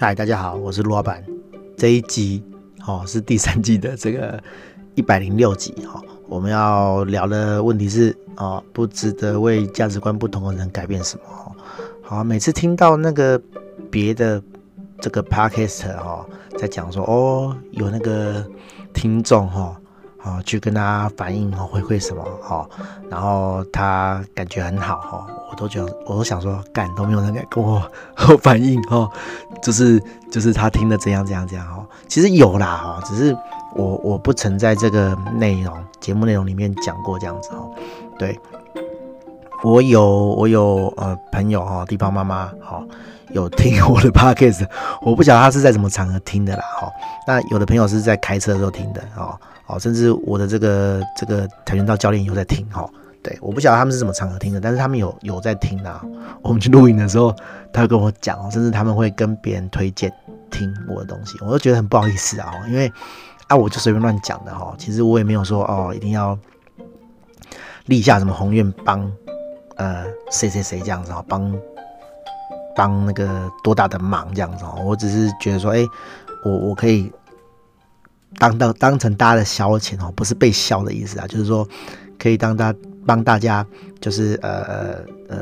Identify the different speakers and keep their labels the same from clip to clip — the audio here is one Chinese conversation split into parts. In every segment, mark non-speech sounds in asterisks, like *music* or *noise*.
Speaker 1: 嗨，大家好，我是陆老板。这一集哦是第三季的这个一百零六集哈，我们要聊的问题是哦，不值得为价值观不同的人改变什么？好，每次听到那个别的这个 podcast 哈，在讲说哦，有那个听众哈。啊，去跟他反映回馈什么哈，然后他感觉很好哈，我都觉得我都想说，干都没有人敢跟我反映哈，*laughs* 就是就是他听的怎样怎样怎样哈，其实有啦哈，只是我我不曾在这个内容节目内容里面讲过这样子哈，对，我有我有呃朋友哈，地方妈妈哈，有听我的 podcast，我不晓得他是在什么场合听的啦哈，那有的朋友是在开车的时候听的哦。哦，甚至我的这个这个跆拳道教练有在听哈，对，我不晓得他们是什么场合听的，但是他们有有在听啊。我们去录影的时候，他会跟我讲，甚至他们会跟别人推荐听我的东西，我都觉得很不好意思啊，因为啊，我就随便乱讲的哈，其实我也没有说哦，一定要立下什么宏愿帮呃谁谁谁这样子啊，帮帮那个多大的忙这样子哦，我只是觉得说，哎，我我可以。当当当成大家的消遣哦，不是被笑的意思啊，就是说可以当大帮大家，就是呃呃呃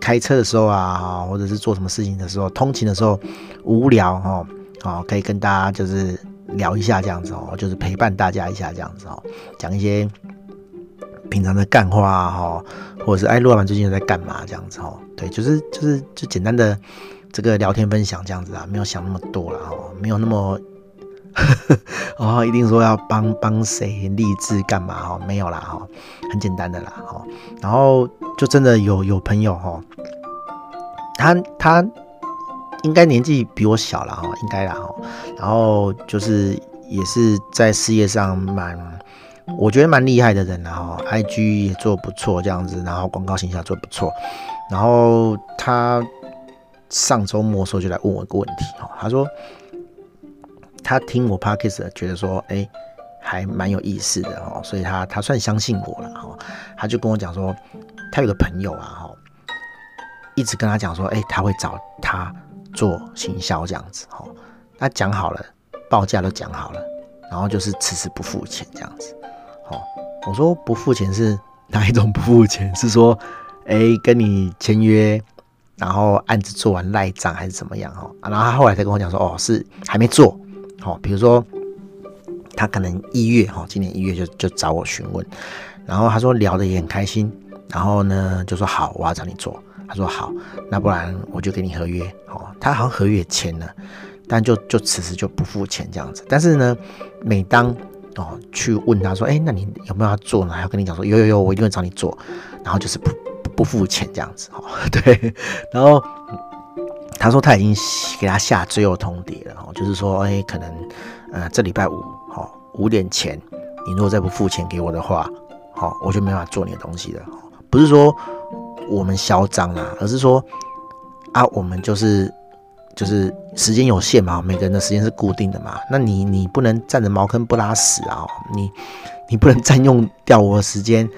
Speaker 1: 开车的时候啊，或者是做什么事情的时候，通勤的时候无聊哈，哦，可以跟大家就是聊一下这样子哦，就是陪伴大家一下这样子哦，讲一些平常的干话哈，或者是哎，陆老板最近在干嘛这样子哦，对，就是就是就简单的这个聊天分享这样子啊，没有想那么多了哦，没有那么。*laughs* 哦，一定说要帮帮谁励志干嘛哈？没有啦哈，很简单的啦哈。然后就真的有有朋友哈，他他应该年纪比我小了哈，应该啦哈。然后就是也是在事业上蛮，我觉得蛮厉害的人啦哈。IG 也做不错这样子，然后广告形象做不错。然后他上周末时候就来问我一个问题哈，他说。他听我 podcast 觉得说，哎、还蛮有意思的哦，所以他他算相信我了哈。他就跟我讲说，他有个朋友啊哈，一直跟他讲说，哎、他会找他做行销这样子哈。他讲好了，报价都讲好了，然后就是迟迟不付钱这样子。好，我说不付钱是哪一种不付钱？是说，哎、跟你签约，然后案子做完赖账还是怎么样哈？然后他后来才跟我讲说，哦，是还没做。好，比如说他可能一月哈，今年一月就就找我询问，然后他说聊得也很开心，然后呢就说好，我要找你做。他说好，那不然我就给你合约。哦，他好像合约签了，但就就此时就不付钱这样子。但是呢，每当哦去问他说，哎，那你有没有要做呢？还要跟你讲说，有有有，我一定会找你做。然后就是不不付钱这样子。哈，*laughs* 对，然后。他说他已经给他下最后通牒了，哦，就是说，哎，可能，呃，这礼拜五，好，五点前，你如果再不付钱给我的话，好，我就没办法做你的东西了。不是说我们嚣张啦，而是说，啊，我们就是就是时间有限嘛，每个人的时间是固定的嘛，那你你不能占着茅坑不拉屎啊，你你不能占用掉我的时间，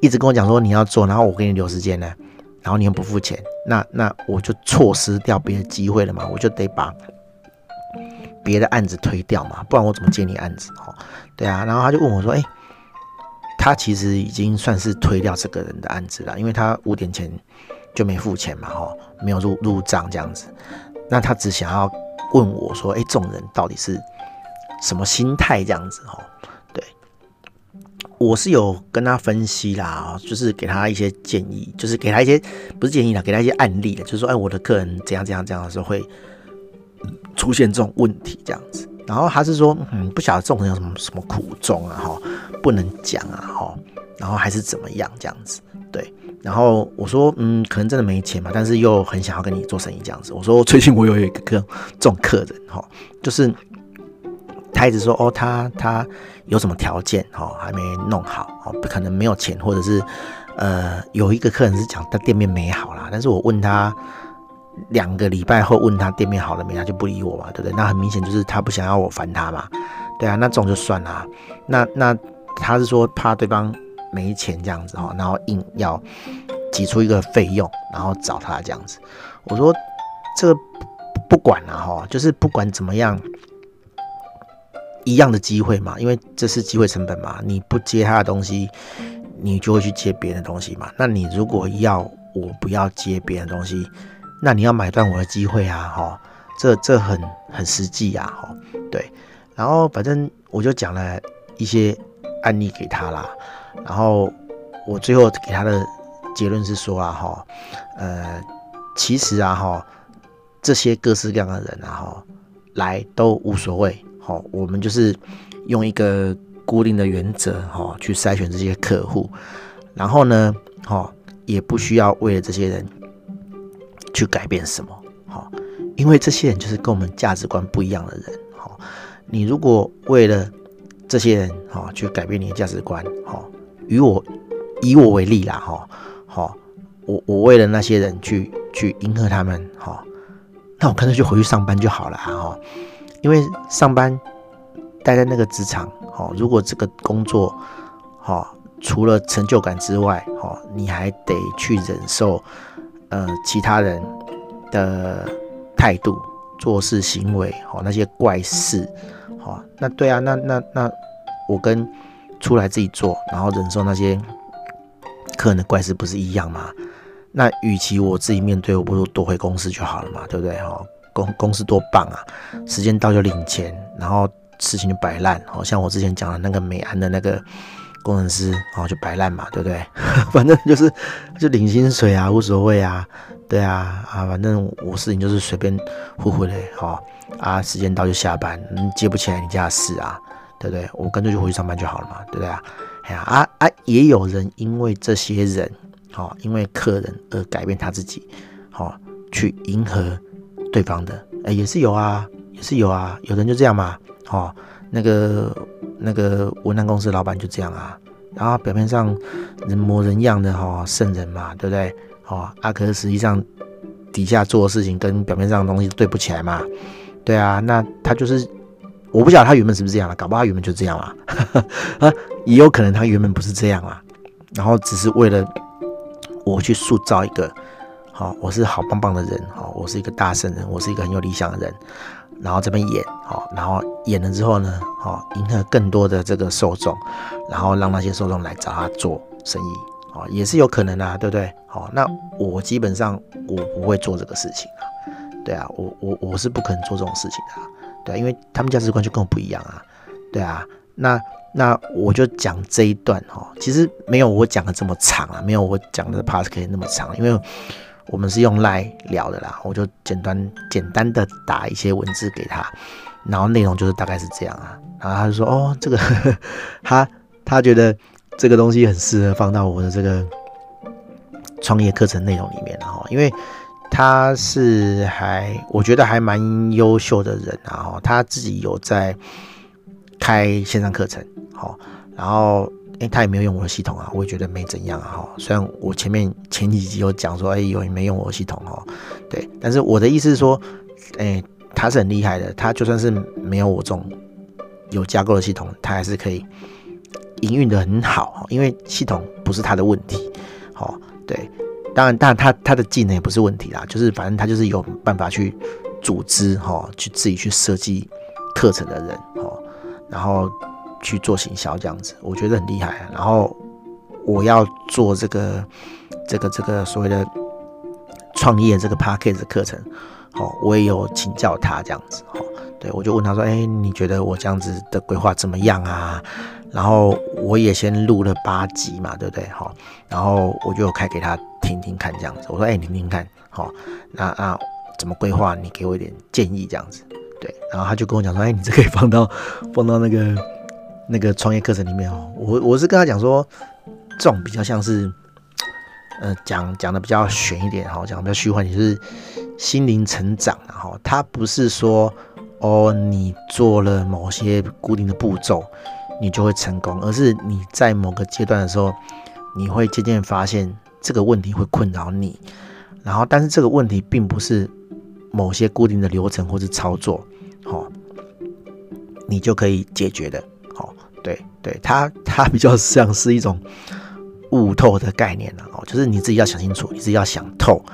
Speaker 1: 一直跟我讲说你要做，然后我给你留时间呢。然后你又不付钱，那那我就错失掉别的机会了嘛，我就得把别的案子推掉嘛，不然我怎么接你案子？哦，对啊。然后他就问我说：“哎，他其实已经算是推掉这个人的案子了，因为他五点前就没付钱嘛，哈，没有入入账这样子。那他只想要问我说：哎，这种人到底是什么心态这样子？哈。”我是有跟他分析啦，就是给他一些建议，就是给他一些不是建议啦，给他一些案例的，就是说，哎，我的客人怎样怎样怎样的时候会出现这种问题这样子。然后他是说，嗯，不晓得这种人有什么什么苦衷啊，哈，不能讲啊，哈，然后还是怎么样这样子，对。然后我说，嗯，可能真的没钱嘛，但是又很想要跟你做生意这样子。我说，最近我有一个客这种客人，哈，就是。他一直说哦，他他有什么条件哦，还没弄好哦，不可能没有钱，或者是呃，有一个客人是讲他店面没好啦，但是我问他两个礼拜后问他店面好了没，他就不理我嘛，对不对？那很明显就是他不想要我烦他嘛，对啊，那这种就算了。那那他是说怕对方没钱这样子哈，然后硬要挤出一个费用，然后找他这样子。我说这个不管了哈，就是不管怎么样，一样的机会嘛，因为这是机会成本嘛。你不接他的东西，你就会去接别人的东西嘛。那你如果要我不要接别人的东西，那你要买断我的机会啊，哈，这这很很实际呀，哈，对。然后反正我就讲了一些案例给他啦，然后我最后给他的结论是说啊，哈，呃，其实啊，哈。这些各式各样的人啊，哈，来都无所谓，好，我们就是用一个固定的原则，哈，去筛选这些客户，然后呢，哈，也不需要为了这些人去改变什么，哈，因为这些人就是跟我们价值观不一样的人，哈，你如果为了这些人，哈，去改变你的价值观，哈，与我以我为例啦，哈，好，我我为了那些人去去迎合他们，哈。那我干脆就回去上班就好了啊！因为上班待在那个职场，哦，如果这个工作，哦，除了成就感之外，哦，你还得去忍受，呃，其他人的态度、做事行为，哦，那些怪事，哦，那对啊，那那那我跟出来自己做，然后忍受那些客人的怪事，不是一样吗？那与其我自己面对，我不如多回公司就好了嘛，对不对？哈，公公司多棒啊，时间到就领钱，然后事情就摆烂。好像我之前讲的那个美安的那个工程师，哦，就摆烂嘛，对不对？*laughs* 反正就是就领薪水啊，无所谓啊，对啊，啊，反正我事情就是随便呼呼的，哈，啊，时间到就下班，你接不起来你家的事啊，对不对？我干脆就回去上班就好了嘛，对不对啊？哎呀，啊啊，也有人因为这些人。好，因为客人而改变他自己，好，去迎合对方的，哎，也是有啊，也是有啊，有人就这样嘛，好，那个那个文案公司老板就这样啊，然后表面上人模人样的哈圣人嘛，对不对？好，啊，可是实际上底下做的事情跟表面上的东西对不起来嘛，对啊，那他就是我不晓得他原本是不是这样了，搞不好他原本就这样了，*laughs* 啊，也有可能他原本不是这样啊，然后只是为了。我去塑造一个好，我是好棒棒的人，好，我是一个大圣人，我是一个很有理想的人，然后这边演，好，然后演了之后呢，好，迎合更多的这个受众，然后让那些受众来找他做生意，好，也是有可能啊，对不对？好，那我基本上我不会做这个事情啊，对啊，我我我是不可能做这种事情的啊，对啊，因为他们价值观就跟我不一样啊，对啊，那。那我就讲这一段哈，其实没有我讲的这么长啊，没有我讲的 podcast 那么长，因为我们是用 Line 聊的啦，我就简单简单的打一些文字给他，然后内容就是大概是这样啊，然后他就说哦，这个呵呵他他觉得这个东西很适合放到我的这个创业课程内容里面然后，因为他是还我觉得还蛮优秀的人啊，他自己有在开线上课程。好，然后诶，他也没有用我的系统啊，我也觉得没怎样啊。哈，虽然我前面前几集有讲说，哎，有没用我的系统哈，对，但是我的意思是说，诶，他是很厉害的，他就算是没有我这种有架构的系统，他还是可以营运得很好，因为系统不是他的问题。好，对，当然，当然他他的技能也不是问题啦，就是反正他就是有办法去组织哈，去自己去设计课程的人哈，然后。去做行销这样子，我觉得很厉害啊。然后我要做这个、这个、这个所谓的创业这个 Podcast 的课程，好，我也有请教他这样子，好，对，我就问他说：“哎，你觉得我这样子的规划怎么样啊？”然后我也先录了八集嘛，对不对？好，然后我就开给他听听看这样子。我说：“哎，你听听看，好，那啊怎么规划？你给我一点建议这样子。”对，然后他就跟我讲说：“哎，你这可以放到放到那个。”那个创业课程里面哦，我我是跟他讲说，这种比较像是，呃，讲讲的比较玄一点哈，讲的比较虚幻，就是心灵成长，然后他不是说哦，你做了某些固定的步骤，你就会成功，而是你在某个阶段的时候，你会渐渐发现这个问题会困扰你，然后但是这个问题并不是某些固定的流程或是操作，好，你就可以解决的。对对，它它比较像是一种悟透的概念了哦，就是你自己要想清楚，你自己要想透，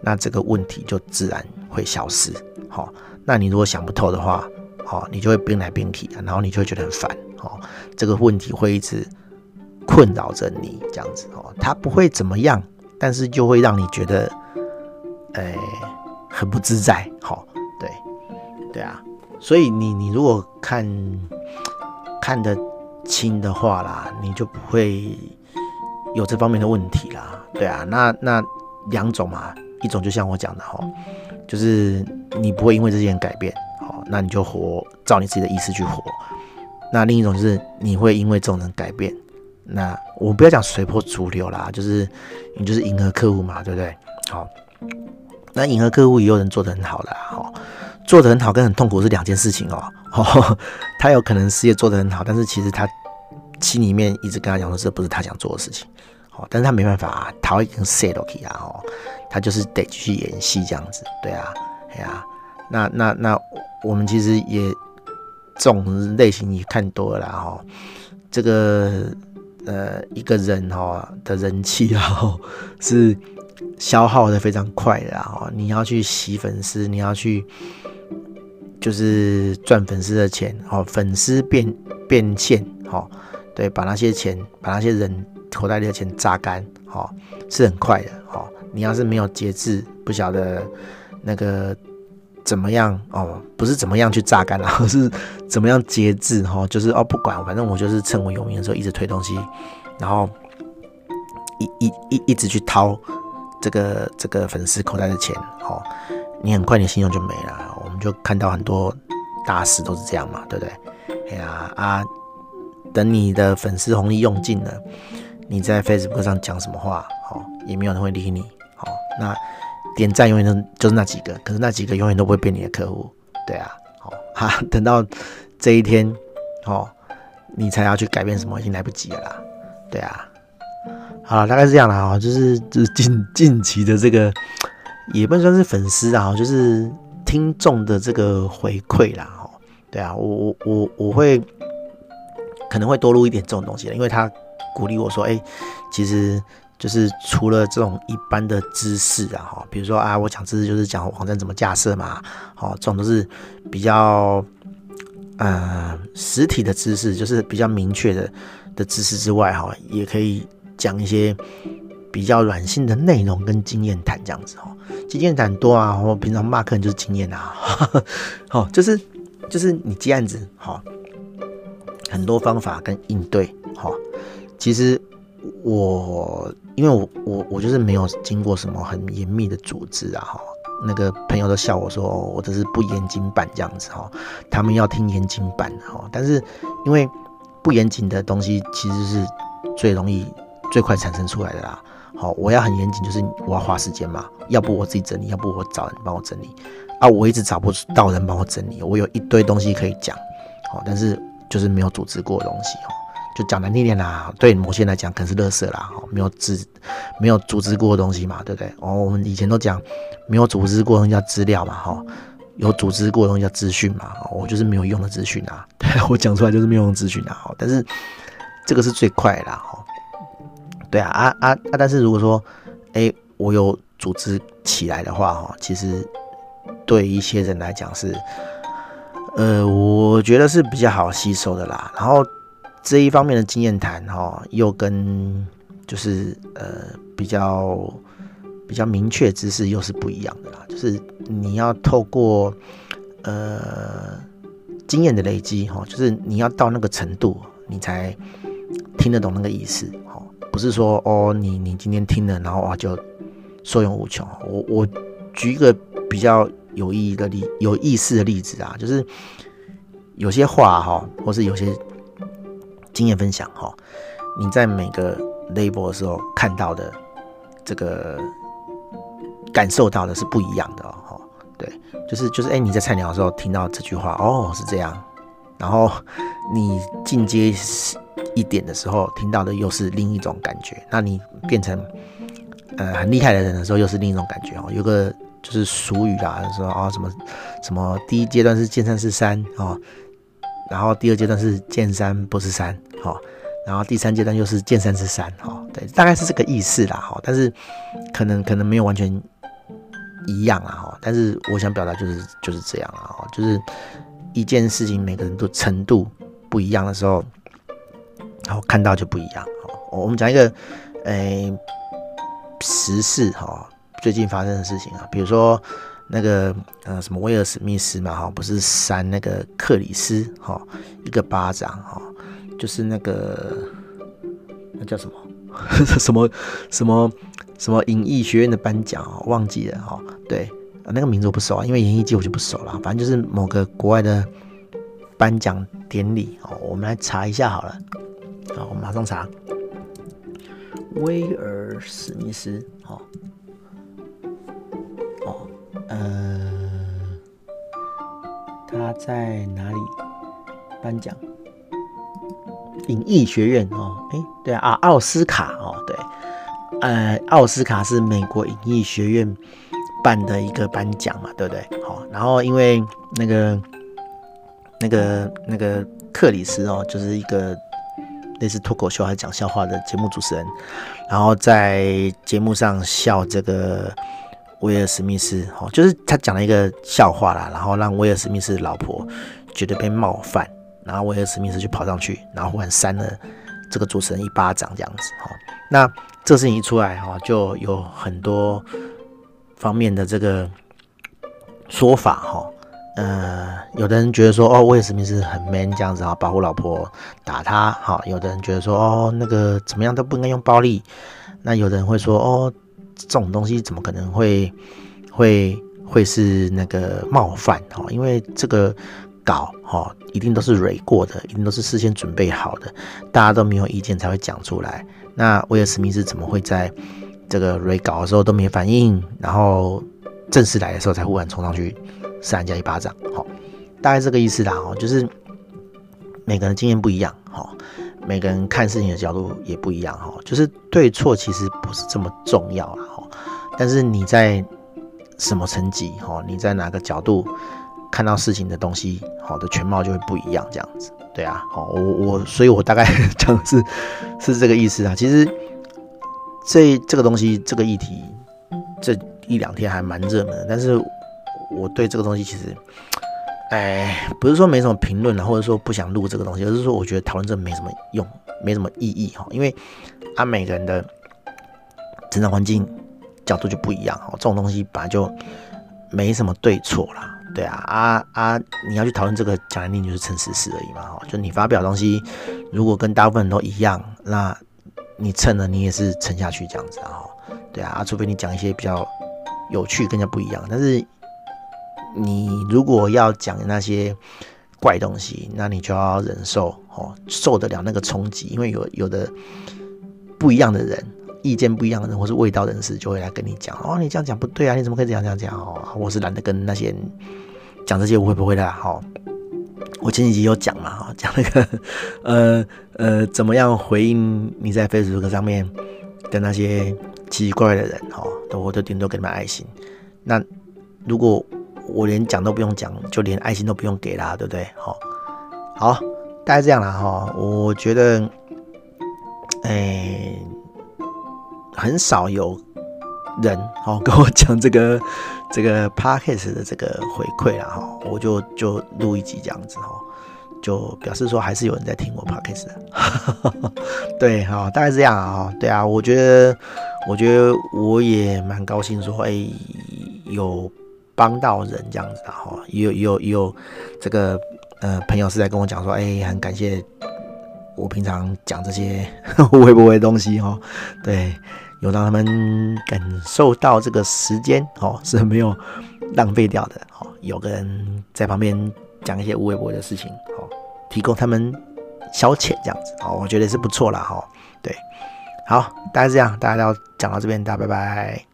Speaker 1: 那这个问题就自然会消失好，那你如果想不透的话，好，你就会边来边去，然后你就会觉得很烦，哦，这个问题会一直困扰着你，这样子，哦，它不会怎么样，但是就会让你觉得，哎，很不自在，好，对，对啊，所以你你如果看看的亲的话啦，你就不会有这方面的问题啦，对啊，那那两种嘛，一种就像我讲的哈，就是你不会因为这些人改变，好，那你就活照你自己的意思去活，那另一种就是你会因为这种人改变，那我不要讲随波逐流啦，就是你就是迎合客户嘛，对不对？好，那迎合客户也有人做得很好的，好，做得很好跟很痛苦是两件事情哦，*laughs* 哦，他有可能事业做得很好，但是其实他。心里面一直跟他讲说，这不是他想做的事情，哦，但是他没办法，他会跟 say 都可以啊，哦，他就是得继续演戏这样子，对啊，哎呀、啊，那那那我们其实也这种类型也看多了啦，哈，这个呃一个人哈的人气啊 *laughs* 是消耗的非常快的啊，你要去洗粉丝，你要去就是赚粉丝的钱，哦，粉丝变变现，哦。对，把那些钱，把那些人口袋里的钱榨干，哦，是很快的，哦。你要是没有节制，不晓得那个怎么样，哦，不是怎么样去榨干了，而 *laughs* 是怎么样节制，哈、哦，就是哦，不管，反正我就是趁我有名的时候一直推东西，然后一一一一直去掏这个这个粉丝口袋的钱，哦，你很快你信用就没了。我们就看到很多大师都是这样嘛，对不对？哎呀啊。等你的粉丝红利用尽了，你在 Facebook 上讲什么话，哦，也没有人会理你，哦，那点赞永远都就是那几个，可是那几个永远都不会变你的客户，对啊，哦，*laughs* 哈，等到这一天，哦，你才要去改变什么，已经来不及了啦，对啊，好了，大概是这样啦，啊，就是就是近近期的这个也不能算是粉丝啊，就是听众的这个回馈啦，哈，对啊，我我我我会。可能会多录一点这种东西，因为他鼓励我说：“哎，其实就是除了这种一般的知识啊，哈，比如说啊，我讲知识就是讲网站怎么架设嘛，好，这种都是比较呃实体的知识，就是比较明确的的知识之外，哈，也可以讲一些比较软性的内容跟经验谈这样子，哦，经验谈多啊，我平常骂客人就是经验啊，好，*laughs* 就是就是你接案子，好。”很多方法跟应对，哈，其实我因为我我我就是没有经过什么很严密的组织啊，哈，那个朋友都笑我说，我这是不严谨版这样子，哈，他们要听严谨版，哈，但是因为不严谨的东西其实是最容易最快产生出来的啦，好，我要很严谨，就是我要花时间嘛，要不我自己整理，要不我找人帮我整理，啊，我一直找不到人帮我整理，我有一堆东西可以讲，好，但是。就是没有组织过的东西哦，就讲难听点啦，对某些人来讲可能是垃圾啦，哦没有组没有组织过的东西嘛，对不对？哦，我们以前都讲没有组织过的东西叫资料嘛，哈，有组织过的东西叫资讯嘛，我就是没有用的资讯啊，*laughs* 我讲出来就是没有用资讯啊，但是这个是最快的哈，对啊啊啊啊！但是如果说，哎，我有组织起来的话，哈，其实对一些人来讲是。呃，我觉得是比较好吸收的啦。然后这一方面的经验谈哈，又跟就是呃比较比较明确知识又是不一样的啦。就是你要透过呃经验的累积哈，就是你要到那个程度，你才听得懂那个意思。不是说哦，你你今天听了，然后啊就受用无穷。我我举一个比较。有意义的例，有意思的例子啊，就是有些话哈，或是有些经验分享哈，你在每个 label 的时候看到的这个感受到的是不一样的哦。对，就是就是，哎，你在菜鸟的时候听到这句话，哦，是这样，然后你进阶一点的时候听到的又是另一种感觉，那你变成呃很厉害的人的时候，又是另一种感觉哦，有个。就是俗语啦，说啊什么什么，第一阶段是见山是山哦，然后第二阶段是见山不是山哦，然后第三阶段又是见山是山哦，对，大概是这个意思啦哈，但是可能可能没有完全一样啊哈，但是我想表达就是就是这样啊哈，就是一件事情每个人都程度不一样的时候，然后看到就不一样。哦。我们讲一个诶、时事哈，最近发生的事情啊，比如说那个呃什么威尔史密斯嘛哈，不是扇那个克里斯哈一个巴掌哈，就是那个那叫什么？*laughs* 什么什么什么影艺学院的颁奖啊，忘记了哈，对，那个名字我不熟啊，因为演艺界我就不熟了，反正就是某个国外的颁奖典礼哦，我们来查一下好了，好，我们马上查。威尔史密斯，哦，哦，呃，他在哪里颁奖？影艺学院哦，哎，对啊，奥斯卡哦，对，呃，奥斯卡是美国影艺学院办的一个颁奖嘛，对不对？好，然后因为那个那个那个克里斯哦，就是一个。类似脱口秀还是讲笑话的节目主持人，然后在节目上笑这个威尔史密斯，哦，就是他讲了一个笑话啦，然后让威尔史密斯老婆觉得被冒犯，然后威尔史密斯就跑上去，然后忽然扇了这个主持人一巴掌，这样子，哈，那这事情一出来，哈，就有很多方面的这个说法，哈。呃，有的人觉得说，哦，威尔史密斯很 man 这样子啊，保护老婆打他，好，有的人觉得说，哦，那个怎么样都不应该用暴力。那有的人会说，哦，这种东西怎么可能会会会是那个冒犯？哈，因为这个稿哈，一定都是蕊过的，一定都是事先准备好的，大家都没有意见才会讲出来。那威尔史密斯怎么会在这个蕊稿的时候都没反应，然后正式来的时候才忽然冲上去？扇人家一巴掌，好，大概这个意思啦，哦，就是每个人经验不一样，哈，每个人看事情的角度也不一样，哈，就是对错其实不是这么重要啦，哈，但是你在什么层级，哈，你在哪个角度看到事情的东西，好的全貌就会不一样，这样子，对啊，好，我我，所以我大概 *laughs* 讲的是是这个意思啊，其实这这个东西这个议题这一两天还蛮热门的，但是。我对这个东西其实，哎，不是说没什么评论啊，或者说不想录这个东西，而是说我觉得讨论这没什么用，没什么意义哈。因为啊，每个人的成长环境角度就不一样哈，这种东西本来就没什么对错啦，对啊啊啊！你要去讨论这个，讲来听就是称时事而已嘛哈。就你发表的东西，如果跟大部分人都一样，那你蹭了，你也是沉下去这样子啊。对啊，啊，除非你讲一些比较有趣、更加不一样，但是。你如果要讲那些怪东西，那你就要忍受哦，受得了那个冲击，因为有有的不一样的人，意见不一样的人，或是卫道人士，就会来跟你讲哦，你这样讲不对啊，你怎么可以这样这样讲哦？我是懒得跟那些人讲这些，我会不会的？好，我前几集有讲嘛，哈，讲那个 *laughs* 呃呃，怎么样回应你在 Facebook 上面的那些奇奇怪怪的人，哈，都我都顶多给你们爱心。那如果我连讲都不用讲，就连爱心都不用给啦，对不对？好，好，大概这样啦哈。我觉得，哎、很少有人哦 *laughs* 跟我讲这个这个 podcast 的这个回馈啦哈，我就就录一集这样子哈，就表示说还是有人在听我 podcast 的。*laughs* 对，好，大概是这样啊。对啊，我觉得，我觉得我也蛮高兴说，哎、有。帮到人这样子的哈，有也有也有这个呃朋友是在跟我讲说，哎，很感谢我平常讲这些会不会东西哈，对，有让他们感受到这个时间哦是没有浪费掉的哦，有个人在旁边讲一些无微不微的事情哦，提供他们消遣这样子哦，我觉得是不错啦哈，对，好，大概这样，大家要讲到这边，大家拜拜。